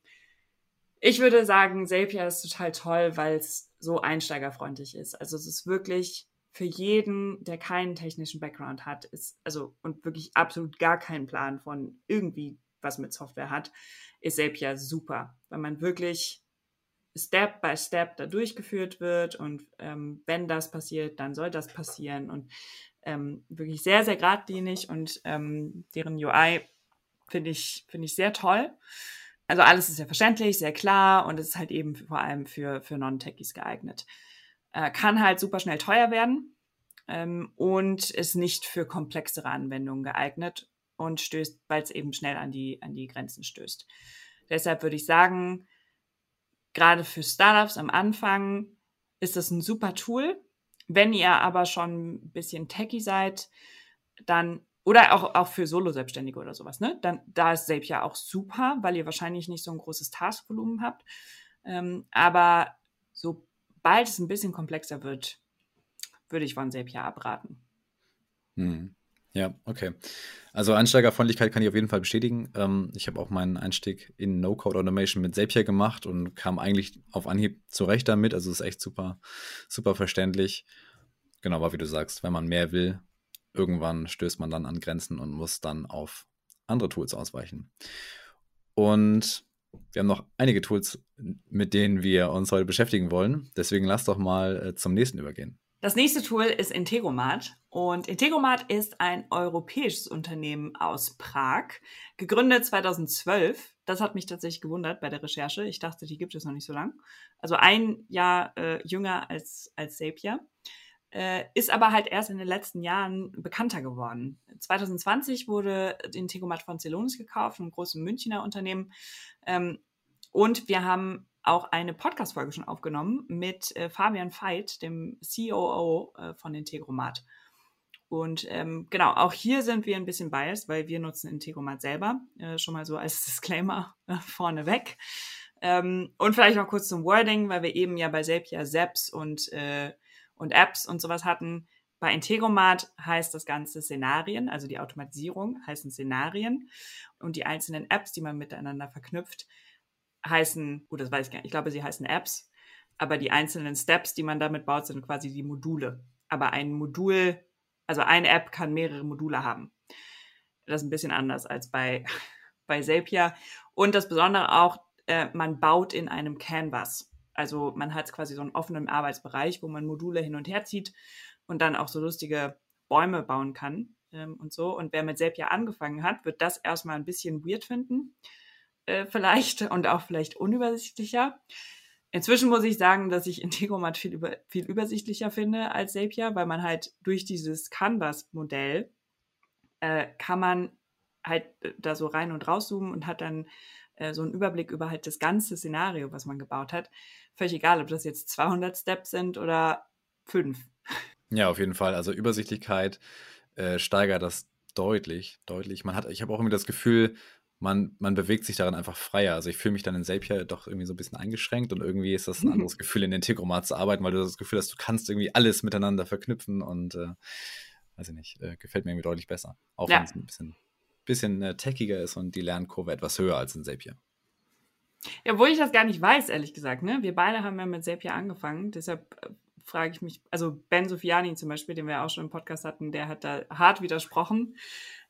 [SPEAKER 2] ich würde sagen, Zapier ist total toll, weil es so einsteigerfreundlich ist. Also es ist wirklich für jeden, der keinen technischen Background hat, ist, also und wirklich absolut gar keinen Plan von irgendwie was mit Software hat, ist Zapier super, weil man wirklich Step by Step da durchgeführt wird und ähm, wenn das passiert, dann soll das passieren und ähm, wirklich sehr, sehr geradlinig und ähm, deren UI finde ich, finde ich sehr toll. Also alles ist sehr verständlich, sehr klar und es ist halt eben vor allem für, für Non-Techies geeignet. Äh, kann halt super schnell teuer werden ähm, und ist nicht für komplexere Anwendungen geeignet und stößt, weil es eben schnell an die, an die Grenzen stößt. Deshalb würde ich sagen, gerade für Startups am Anfang ist das ein super Tool. Wenn ihr aber schon ein bisschen techy seid, dann oder auch, auch für Solo-Selbstständige oder sowas, ne? Dann da ist Zapier auch super, weil ihr wahrscheinlich nicht so ein großes Taskvolumen habt. Ähm, aber sobald es ein bisschen komplexer wird, würde ich von Zapier abraten.
[SPEAKER 1] Hm. Ja, okay. Also Einsteigerfreundlichkeit kann ich auf jeden Fall bestätigen. Ähm, ich habe auch meinen Einstieg in No-Code Automation mit Zapier gemacht und kam eigentlich auf Anhieb zurecht damit. Also es ist echt super, super verständlich. Genau, aber wie du sagst, wenn man mehr will, irgendwann stößt man dann an Grenzen und muss dann auf andere Tools ausweichen. Und wir haben noch einige Tools, mit denen wir uns heute beschäftigen wollen. Deswegen lass doch mal äh, zum nächsten übergehen.
[SPEAKER 2] Das nächste Tool ist Integromat. Und Integromat ist ein europäisches Unternehmen aus Prag, gegründet 2012. Das hat mich tatsächlich gewundert bei der Recherche. Ich dachte, die gibt es noch nicht so lang. Also ein Jahr äh, jünger als, als Zapier äh, ist aber halt erst in den letzten Jahren bekannter geworden. 2020 wurde Integromat von Celonis gekauft, einem großen Münchner Unternehmen. Ähm, und wir haben auch eine Podcast-Folge schon aufgenommen mit äh, Fabian Veit, dem COO äh, von Integromat. Und ähm, genau, auch hier sind wir ein bisschen biased, weil wir nutzen Integromat selber. Äh, schon mal so als Disclaimer äh, vorneweg. Ähm, und vielleicht noch kurz zum Wording, weil wir eben ja bei Zapier Zaps und äh, und Apps und sowas hatten. Bei Integromat heißt das Ganze Szenarien, also die Automatisierung heißen Szenarien und die einzelnen Apps, die man miteinander verknüpft, heißen, gut, das weiß ich gar nicht, ich glaube, sie heißen Apps, aber die einzelnen Steps, die man damit baut, sind quasi die Module. Aber ein Modul, also eine App kann mehrere Module haben. Das ist ein bisschen anders als bei, bei Zapier. Und das Besondere auch, äh, man baut in einem Canvas. Also man hat quasi so einen offenen Arbeitsbereich, wo man Module hin und her zieht und dann auch so lustige Bäume bauen kann ähm, und so. Und wer mit Zapier angefangen hat, wird das erstmal ein bisschen weird finden, äh, vielleicht und auch vielleicht unübersichtlicher. Inzwischen muss ich sagen, dass ich Integromat viel, über, viel übersichtlicher finde als Zapier, weil man halt durch dieses Canvas-Modell äh, kann man halt äh, da so rein und rauszoomen und hat dann äh, so einen Überblick über halt das ganze Szenario, was man gebaut hat. Völlig egal, ob das jetzt 200 Steps sind oder fünf.
[SPEAKER 1] Ja, auf jeden Fall. Also Übersichtlichkeit äh, steigert das deutlich, deutlich. Man hat, ich habe auch immer das Gefühl, man, man bewegt sich darin einfach freier. Also ich fühle mich dann in Zapier doch irgendwie so ein bisschen eingeschränkt und irgendwie ist das ein anderes Gefühl, in Integromat zu arbeiten, weil du das Gefühl hast, du kannst irgendwie alles miteinander verknüpfen und äh, weiß ich nicht, äh, gefällt mir irgendwie deutlich besser. Auch ja. wenn es ein bisschen bisschen äh, techiger ist und die Lernkurve etwas höher als in Zapier.
[SPEAKER 2] Ja, wo ich das gar nicht weiß, ehrlich gesagt. Ne? Wir beide haben ja mit Zapier angefangen, deshalb äh, frage ich mich, also Ben Sofiani zum Beispiel, den wir auch schon im Podcast hatten, der hat da hart widersprochen.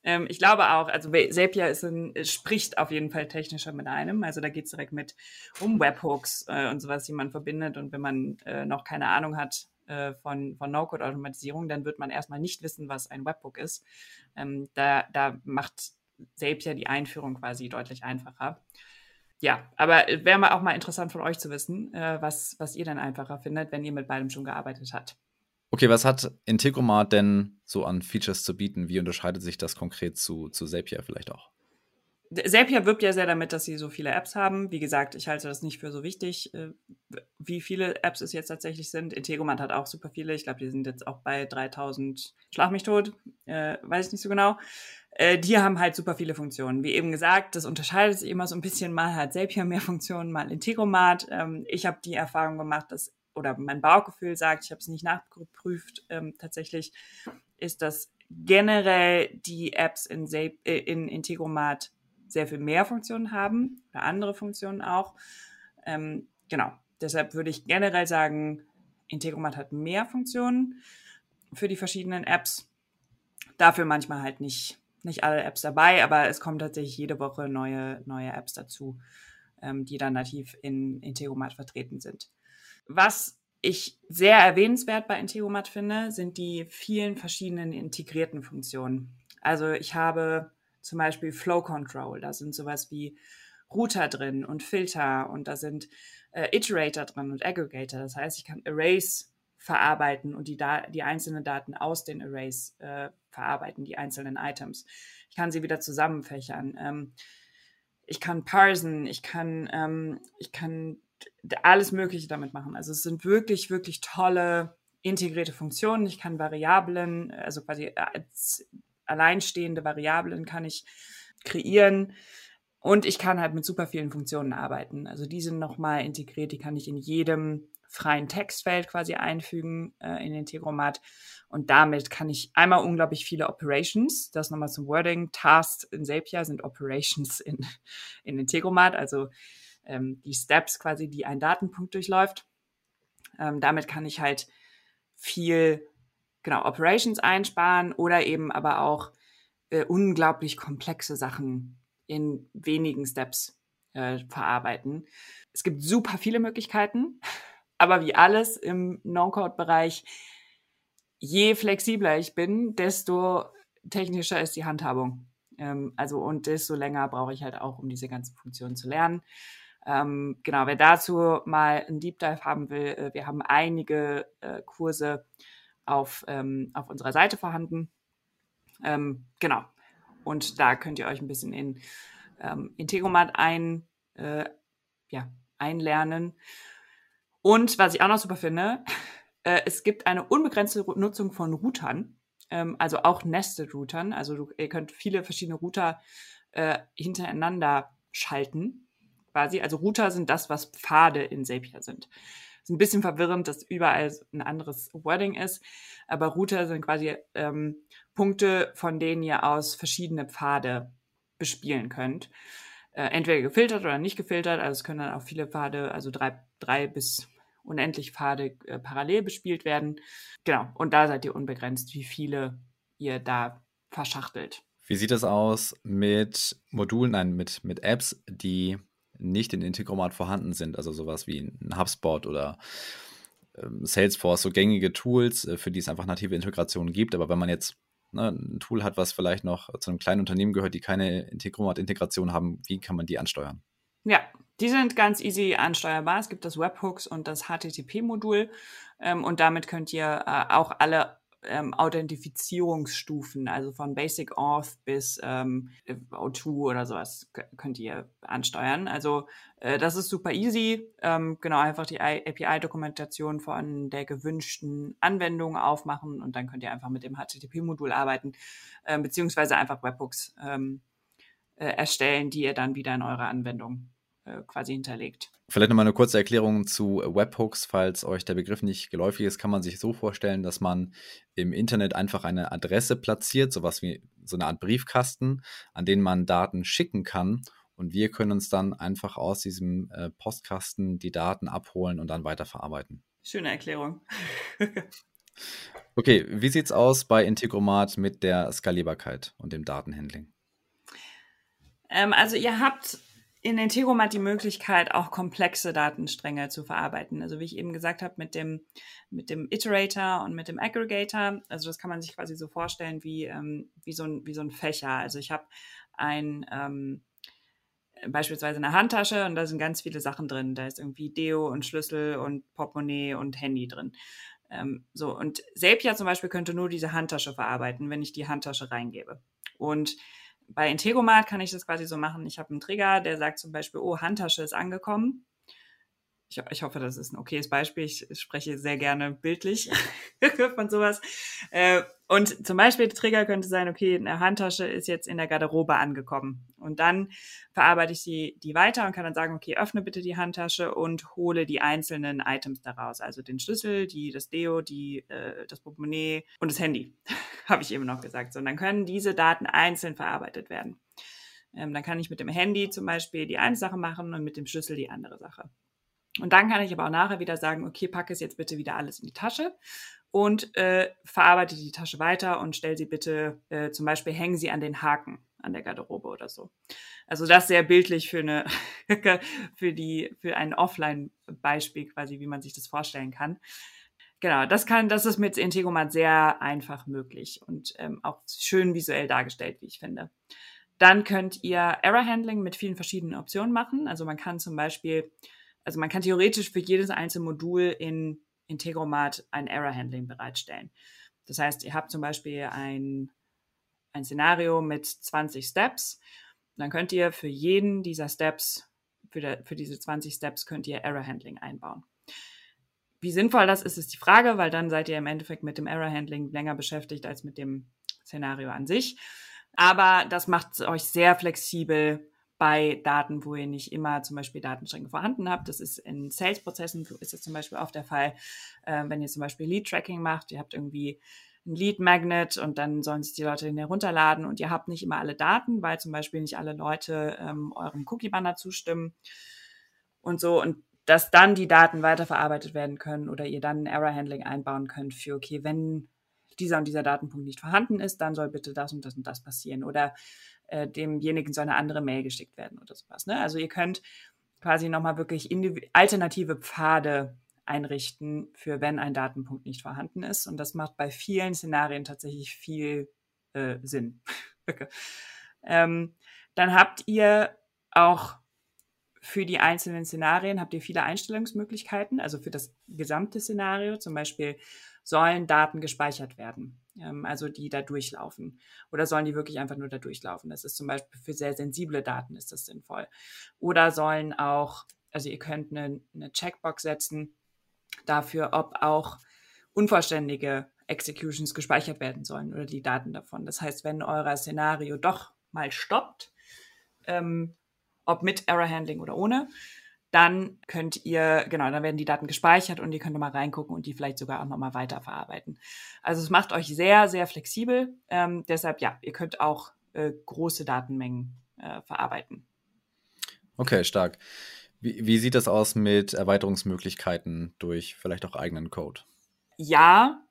[SPEAKER 2] Ähm, ich glaube auch, also Zapier ist ein, spricht auf jeden Fall technischer mit einem. Also da geht es direkt mit um Webhooks äh, und sowas, die man verbindet. Und wenn man äh, noch keine Ahnung hat, äh, von, von No-Code-Automatisierung, dann wird man erstmal nicht wissen, was ein Webhook ist. Ähm, da, da macht ja die Einführung quasi deutlich einfacher. Ja, aber wäre mal auch mal interessant von euch zu wissen, äh, was, was ihr dann einfacher findet, wenn ihr mit beidem schon gearbeitet habt.
[SPEAKER 1] Okay, was hat Integromat denn so an Features zu bieten? Wie unterscheidet sich das konkret zu, zu Zapier vielleicht auch?
[SPEAKER 2] Zapier wirbt ja sehr damit, dass sie so viele Apps haben. Wie gesagt, ich halte das nicht für so wichtig, äh, wie viele Apps es jetzt tatsächlich sind. Integromat hat auch super viele. Ich glaube, die sind jetzt auch bei 3000. Schlag mich tot, äh, weiß ich nicht so genau. Äh, die haben halt super viele Funktionen. Wie eben gesagt, das unterscheidet sich immer so ein bisschen. Mal hat Zapier mehr Funktionen, mal Integromat. Ähm, ich habe die Erfahrung gemacht, dass, oder mein Bauchgefühl sagt, ich habe es nicht nachgeprüft, ähm, tatsächlich, ist, dass generell die Apps in, Zap äh, in Integromat sehr viel mehr Funktionen haben oder andere Funktionen auch. Ähm, genau, deshalb würde ich generell sagen, Integromat hat mehr Funktionen für die verschiedenen Apps. Dafür manchmal halt nicht, nicht alle Apps dabei, aber es kommen tatsächlich jede Woche neue, neue Apps dazu. ähm, die dann nativ in Integromat vertreten sind. Was ich sehr erwähnenswert bei Integromat finde, sind die vielen verschiedenen integrierten Funktionen. Also ich habe zum Beispiel Flow Control, da sind sowas wie Router drin und Filter und da sind äh, Iterator drin und Aggregator. Das heißt, ich kann Arrays verarbeiten und die, da die einzelnen Daten aus den Arrays äh, verarbeiten, die einzelnen Items. Ich kann sie wieder zusammenfächern. Ähm, ich kann parsen, ich kann, ähm, ich kann alles Mögliche damit machen. Also es sind wirklich, wirklich tolle integrierte Funktionen. Ich kann Variablen, also quasi äh, alleinstehende Variablen kann ich kreieren. Und ich kann halt mit super vielen Funktionen arbeiten. Also die sind nochmal integriert, die kann ich in jedem freien Textfeld quasi einfügen äh, in Integromat. Und damit kann ich einmal unglaublich viele Operations, das nochmal zum Wording, Tasks in Zapier sind Operations in, in Integromat, also ähm, die Steps quasi, die ein Datenpunkt durchläuft. Ähm, damit kann ich halt viel, genau, Operations einsparen oder eben aber auch äh, unglaublich komplexe Sachen in wenigen Steps äh, verarbeiten. Es gibt super viele Möglichkeiten, aber wie alles im No-Code-Bereich, je flexibler ich bin, desto technischer ist die Handhabung. Ähm, also und desto länger brauche ich halt auch, um diese ganzen Funktionen zu lernen. Ähm, genau, wer dazu mal einen Deep Dive haben will, äh, wir haben einige äh, Kurse auf, ähm, auf unserer Seite vorhanden. Ähm, genau. Und da könnt ihr euch ein bisschen in ähm, Integromat ein, äh, ja, einlernen. Und was ich auch noch super finde, äh, es gibt eine unbegrenzte Nutzung von Routern, ähm, also auch Nested Routern. Also du, ihr könnt viele verschiedene Router äh, hintereinander schalten quasi. Also Router sind das, was Pfade in Zapier sind. Ist ein bisschen verwirrend, dass überall ein anderes Wording ist, aber Router sind quasi ähm, Punkte, von denen ihr aus verschiedene Pfade bespielen könnt. Äh, entweder gefiltert oder nicht gefiltert, also es können dann auch viele Pfade, also drei, drei bis unendlich Pfade äh, parallel bespielt werden. Genau, und da seid ihr unbegrenzt, wie viele ihr da verschachtelt.
[SPEAKER 1] Wie sieht es aus mit Modulen, nein, mit, mit Apps, die nicht in Integromat vorhanden sind, also sowas wie ein HubSpot oder ähm, Salesforce, so gängige Tools, äh, für die es einfach native Integrationen gibt. Aber wenn man jetzt ne, ein Tool hat, was vielleicht noch zu einem kleinen Unternehmen gehört, die keine Integromat-Integration haben, wie kann man die ansteuern?
[SPEAKER 2] Ja, die sind ganz easy ansteuerbar. Es gibt das Webhooks und das HTTP-Modul ähm, und damit könnt ihr äh, auch alle ähm, Authentifizierungsstufen, also von Basic Auth bis ähm, O2 oder sowas könnt ihr ansteuern. Also äh, das ist super easy. Ähm, genau, einfach die API-Dokumentation von der gewünschten Anwendung aufmachen und dann könnt ihr einfach mit dem HTTP-Modul arbeiten, äh, beziehungsweise einfach Webhooks ähm, äh, erstellen, die ihr dann wieder in eure Anwendung quasi hinterlegt.
[SPEAKER 1] Vielleicht nochmal eine kurze Erklärung zu Webhooks. Falls euch der Begriff nicht geläufig ist, kann man sich so vorstellen, dass man im Internet einfach eine Adresse platziert, sowas wie so eine Art Briefkasten, an den man Daten schicken kann. Und wir können uns dann einfach aus diesem äh, Postkasten die Daten abholen und dann weiterverarbeiten.
[SPEAKER 2] Schöne Erklärung.
[SPEAKER 1] okay, wie sieht es aus bei Integromat mit der Skalierbarkeit und dem Datenhandling?
[SPEAKER 2] Ähm, also ihr habt in Integromat die Möglichkeit, auch komplexe Datenstränge zu verarbeiten. Also wie ich eben gesagt habe, mit dem, mit dem Iterator und mit dem Aggregator. Also das kann man sich quasi so vorstellen wie, ähm, wie, so, ein, wie so ein Fächer. Also ich habe ein ähm, beispielsweise eine Handtasche und da sind ganz viele Sachen drin. Da ist irgendwie Deo und Schlüssel und Portemonnaie und Handy drin. Ähm, so, und Zapier zum Beispiel könnte nur diese Handtasche verarbeiten, wenn ich die Handtasche reingebe. Und bei Integromat kann ich das quasi so machen. Ich habe einen Trigger, der sagt zum Beispiel, oh, Handtasche ist angekommen. Ich, ich hoffe, das ist ein okayes Beispiel. Ich spreche sehr gerne bildlich von sowas. Äh, und zum Beispiel der Trigger könnte sein, okay, eine Handtasche ist jetzt in der Garderobe angekommen. Und dann verarbeite ich die, die weiter und kann dann sagen, okay, öffne bitte die Handtasche und hole die einzelnen Items daraus. Also den Schlüssel, die, das Deo, die, äh, das Portemonnaie und das Handy, habe ich eben noch gesagt. So, und dann können diese Daten einzeln verarbeitet werden. Ähm, dann kann ich mit dem Handy zum Beispiel die eine Sache machen und mit dem Schlüssel die andere Sache. Und dann kann ich aber auch nachher wieder sagen, okay, packe es jetzt bitte wieder alles in die Tasche und äh, verarbeite die Tasche weiter und stell sie bitte, äh, zum Beispiel hängen sie an den Haken. an der Garderobe oder so. Also das sehr bildlich für eine, für die, für ein Offline-Beispiel quasi, wie man sich das vorstellen kann. Genau, das kann, das ist mit Integromat sehr einfach möglich und ähm, auch schön visuell dargestellt, wie ich finde. Dann könnt ihr Error Handling mit vielen verschiedenen Optionen machen. Also man kann zum Beispiel, also man kann theoretisch für jedes einzelne Modul in Integromat ein Error Handling bereitstellen. Das heißt, ihr habt zum Beispiel ein, ein Szenario mit 20 Steps. Dann könnt ihr für jeden dieser Steps, für, der, für diese 20 Steps könnt ihr Error Handling einbauen. Wie sinnvoll das ist, ist die Frage, weil dann seid ihr im Endeffekt mit dem Error Handling länger beschäftigt als mit dem Szenario an sich. Aber das macht euch sehr flexibel bei Daten, wo ihr nicht immer zum Beispiel Datenstränge vorhanden habt. Das ist in Sales-Prozessen ist das zum Beispiel oft der Fall, äh, wenn ihr zum Beispiel Lead-Tracking macht. Ihr habt irgendwie ein Lead-Magnet und dann sollen sich die Leute den herunterladen und ihr habt nicht immer alle Daten, weil zum Beispiel nicht alle Leute ähm, eurem Cookie-Banner zustimmen und so. Und dass dann die Daten weiterverarbeitet werden können oder ihr dann Error-Handling einbauen könnt für, okay, wenn dieser und dieser Datenpunkt nicht vorhanden ist, dann soll bitte das und das und das passieren. Oder äh, demjenigen soll eine andere Mail geschickt werden oder sowas. Ne? Also ihr könnt quasi nochmal wirklich alternative Pfade einrichten, für wenn ein Datenpunkt nicht vorhanden ist. Und das macht bei vielen Szenarien tatsächlich viel äh, Sinn. ähm, dann habt ihr auch für die einzelnen Szenarien habt ihr viele Einstellungsmöglichkeiten, also für das gesamte Szenario. Zum Beispiel sollen Daten gespeichert werden, ähm, also die da durchlaufen. Oder sollen die wirklich einfach nur da durchlaufen? Das ist zum Beispiel für sehr sensible Daten ist das sinnvoll. Oder sollen auch, also ihr könnt eine, eine Checkbox setzen dafür, ob auch unvollständige Executions gespeichert werden sollen oder die Daten davon. Das heißt, wenn euer Szenario doch mal stoppt, ähm, ob mit Error Handling oder ohne. Dann könnt ihr, genau, dann werden die Daten gespeichert und ihr könnt mal reingucken und die vielleicht sogar auch nochmal weiterverarbeiten. Also es macht euch sehr, sehr flexibel. Ähm, deshalb, ja, ihr könnt auch äh, große Datenmengen äh, verarbeiten.
[SPEAKER 1] Okay, stark. Wie, wie sieht das aus mit Erweiterungsmöglichkeiten durch vielleicht auch eigenen Code?
[SPEAKER 2] Ja,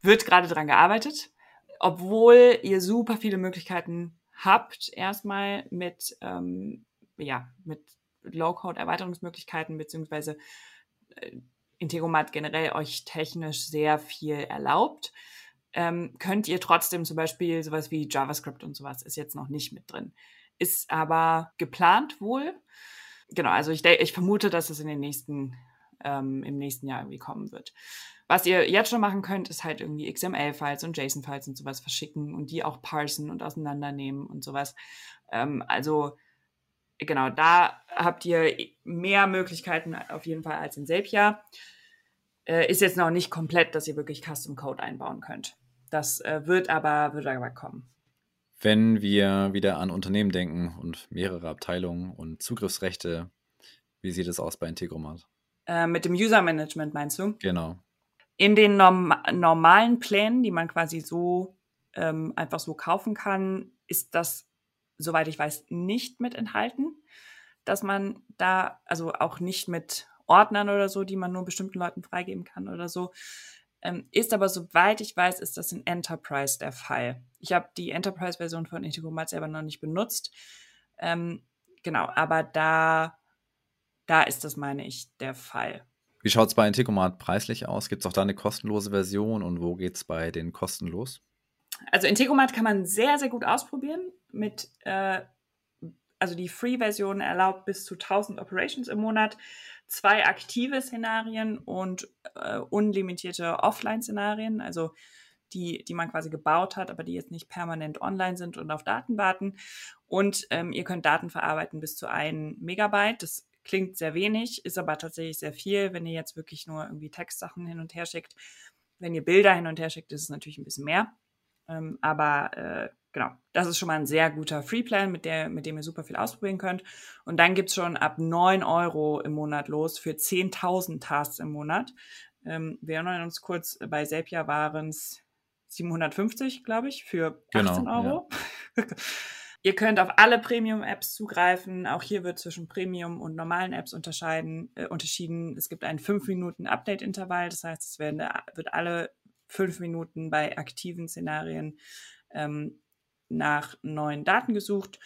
[SPEAKER 2] wird gerade dran gearbeitet. Obwohl ihr super viele Möglichkeiten habt, erstmal mit ähm, ja, mit Low-Code-Erweiterungsmöglichkeiten beziehungsweise äh, Integromat generell euch technisch sehr viel erlaubt, ähm, könnt ihr trotzdem zum Beispiel sowas wie JavaScript und sowas ist jetzt noch nicht mit drin. Ist aber geplant wohl. Genau, also ich, ich vermute, dass es in den nächsten, ähm, im nächsten Jahr irgendwie kommen wird. Was ihr jetzt schon machen könnt, ist halt irgendwie XML-Files und JSON-Files und sowas verschicken und die auch parsen und auseinandernehmen und sowas. Ähm, also genau, da habt ihr mehr Möglichkeiten auf jeden Fall als in Zapier. Äh, ist jetzt noch nicht komplett, dass ihr wirklich Custom Code einbauen könnt. Das äh, wird aber, wird aber kommen.
[SPEAKER 1] Wenn wir wieder an Unternehmen denken und mehrere Abteilungen und Zugriffsrechte, wie sieht es aus bei Integromat?
[SPEAKER 2] Äh, mit dem User Management meinst du?
[SPEAKER 1] Genau.
[SPEAKER 2] In den norm normalen Plänen, die man quasi so ähm, einfach so kaufen kann, ist das soweit ich weiß, nicht mit enthalten, dass man da, also auch nicht mit Ordnern oder so, die man nur bestimmten Leuten freigeben kann oder so. Ähm, ist aber, soweit ich weiß, ist das in Enterprise der Fall. Ich habe die Enterprise-Version von Integromat selber noch nicht benutzt. Ähm, genau, aber da, da ist das, meine ich, der Fall.
[SPEAKER 1] Wie schaut es bei Integromat preislich aus? Gibt es auch da eine kostenlose Version und wo geht es bei den kostenlos?
[SPEAKER 2] Also Integromat kann man sehr, sehr gut ausprobieren mit, äh, also die Free-Version erlaubt bis zu 1000 Operations im Monat, zwei aktive Szenarien und äh, unlimitierte Offline-Szenarien, also die, die man quasi gebaut hat, aber die jetzt nicht permanent online sind und auf Daten warten. Und ähm, ihr könnt Daten verarbeiten bis zu 1 Megabyte. Das klingt sehr wenig, ist aber tatsächlich sehr viel, wenn ihr jetzt wirklich nur irgendwie Textsachen hin und her schickt. Wenn ihr Bilder hin und her schickt, ist es natürlich ein bisschen mehr. Ähm, aber äh, genau, das ist schon mal ein sehr guter Freeplan, mit, der, mit dem ihr super viel ausprobieren könnt. Und dann gibt's schon ab 9 Euro im Monat los für 10.000 Tasks im Monat. Ähm, wir erinnern uns kurz, bei Zapier waren es 750, glaube ich, für 18 genau, Euro. Ja. Ihr könnt auf alle Premium-Apps zugreifen. Auch hier wird zwischen Premium und normalen Apps unterscheiden, äh, unterschieden. Es gibt ein 5-Minuten-Update-Intervall. Das heißt, es werden, wird alle fünf Minuten bei aktiven Szenarien ähm, nach neuen Daten gesucht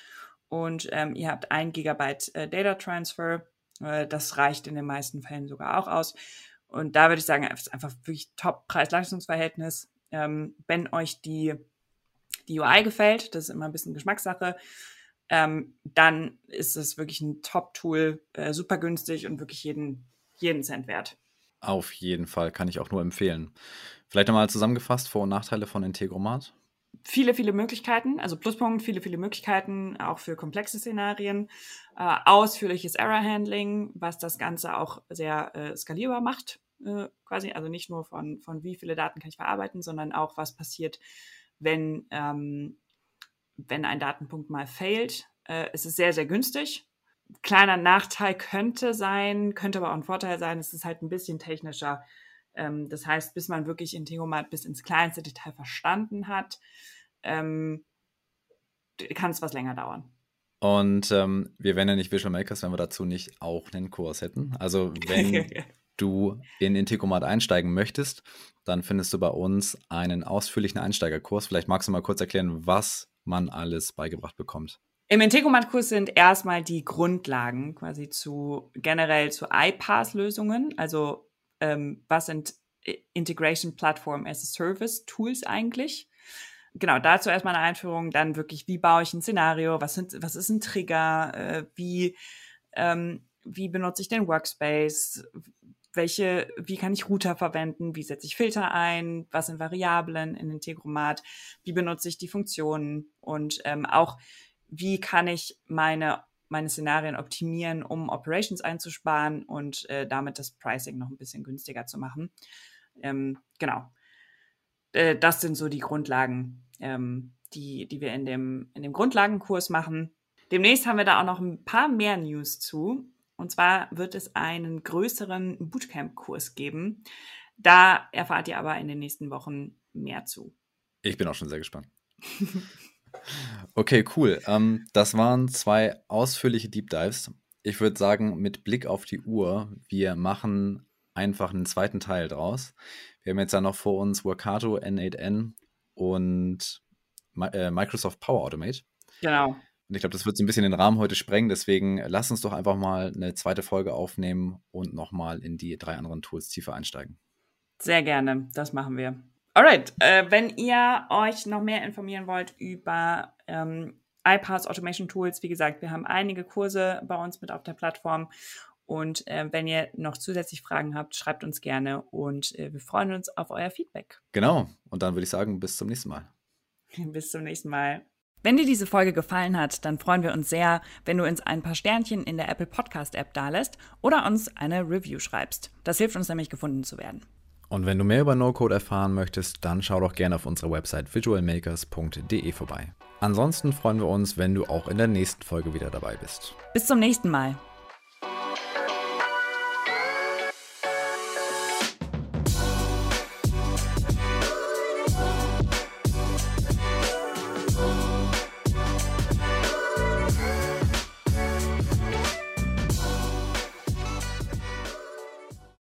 [SPEAKER 2] und ähm, ihr habt ein Gigabyte äh, Data Transfer. Äh, das reicht in den meisten Fällen sogar auch aus. Und da würde ich sagen, es ist einfach wirklich top Preis-Leistungsverhältnis. Ähm, wenn euch die, die UI gefällt, das ist immer ein bisschen Geschmackssache, ähm, dann ist es wirklich ein Top-Tool, äh, super günstig und wirklich jeden, jeden Cent wert.
[SPEAKER 1] Auf jeden Fall, kann ich auch nur empfehlen. Vielleicht nochmal zusammengefasst, Vor- und Nachteile von Integromat?
[SPEAKER 2] Viele, viele Möglichkeiten, also Pluspunkt, viele, viele Möglichkeiten, auch für komplexe Szenarien. Äh, ausführliches Error-Handling, was das Ganze auch sehr äh, skalierbar macht, äh, quasi. Also nicht nur von, von wie viele Daten kann ich verarbeiten, sondern auch, was passiert, wenn ähm, wenn ein Datenpunkt mal failt. Äh, es ist sehr, sehr günstig. Kleiner Nachteil könnte sein, könnte aber auch ein Vorteil sein, es ist halt ein bisschen technischer. Ähm, das heißt, bis man wirklich Integromat bis ins kleinste Detail verstanden hat, ähm, kann es was länger dauern.
[SPEAKER 1] Und ähm, wir wären ja nicht Visual Makers, wenn wir dazu nicht auch einen Kurs hätten. Also wenn du in Integromat einsteigen möchtest, dann findest du bei uns einen ausführlichen Einsteigerkurs. Vielleicht magst du mal kurz erklären, was man alles beigebracht bekommt?
[SPEAKER 2] Im Integromat-Kurs sind erstmal die Grundlagen quasi zu generell zu iPaaS-Lösungen. Also ähm, was sind Integration Platform as a Service Tools eigentlich? Genau, dazu erstmal eine Einführung, dann wirklich, wie baue ich ein Szenario, was, sind, was ist ein Trigger, äh, wie, ähm, wie benutze ich den Workspace, welche, wie kann ich Router verwenden, wie setze ich Filter ein, was sind Variablen in Integromat, wie benutze ich die Funktionen? Und ähm, auch wie kann ich meine meine Szenarien optimieren, um Operations einzusparen und äh, damit das Pricing noch ein bisschen günstiger zu machen. Ähm, genau. Äh, das sind so die Grundlagen, ähm, die, die wir in dem, in dem Grundlagenkurs machen. Demnächst haben wir da auch noch ein paar mehr News zu. Und zwar wird es einen größeren Bootcamp-Kurs geben. Da erfahrt ihr aber in den nächsten Wochen mehr zu.
[SPEAKER 1] Ich bin auch schon sehr gespannt. okay, cool. Ähm, das waren zwei ausführliche Deep Dives. Ich würde sagen, mit Blick auf die Uhr, wir machen einfach einen zweiten Teil draus. Wir haben jetzt ja noch vor uns Workato, N8N und äh, Microsoft Power Automate.
[SPEAKER 2] Genau.
[SPEAKER 1] Und ich glaube, das wird so ein bisschen den Rahmen heute sprengen. Deswegen lass uns doch einfach mal eine zweite Folge aufnehmen und nochmal in die drei anderen Tools tiefer einsteigen.
[SPEAKER 2] Sehr gerne, das machen wir. Alright, äh, wenn ihr euch noch mehr informieren wollt über ähm, iPaaS Automation Tools, wie gesagt, wir haben einige Kurse bei uns mit auf der Plattform. Und äh, wenn ihr noch zusätzlich Fragen habt, schreibt uns gerne und äh, wir freuen uns auf euer Feedback.
[SPEAKER 1] Genau. Und dann würde ich sagen, bis zum nächsten Mal.
[SPEAKER 2] bis zum nächsten Mal. Wenn dir diese Folge gefallen hat, dann freuen wir uns sehr, wenn du uns ein paar Sternchen in der Apple Podcast App dalässt oder uns eine Review schreibst. Das hilft uns nämlich gefunden zu werden.
[SPEAKER 1] Und wenn du mehr über No-Code erfahren möchtest, dann schau doch gerne auf unserer Website visualmakers.de vorbei. Ansonsten freuen wir uns, wenn du auch in der nächsten Folge wieder dabei bist.
[SPEAKER 2] Bis zum nächsten Mal.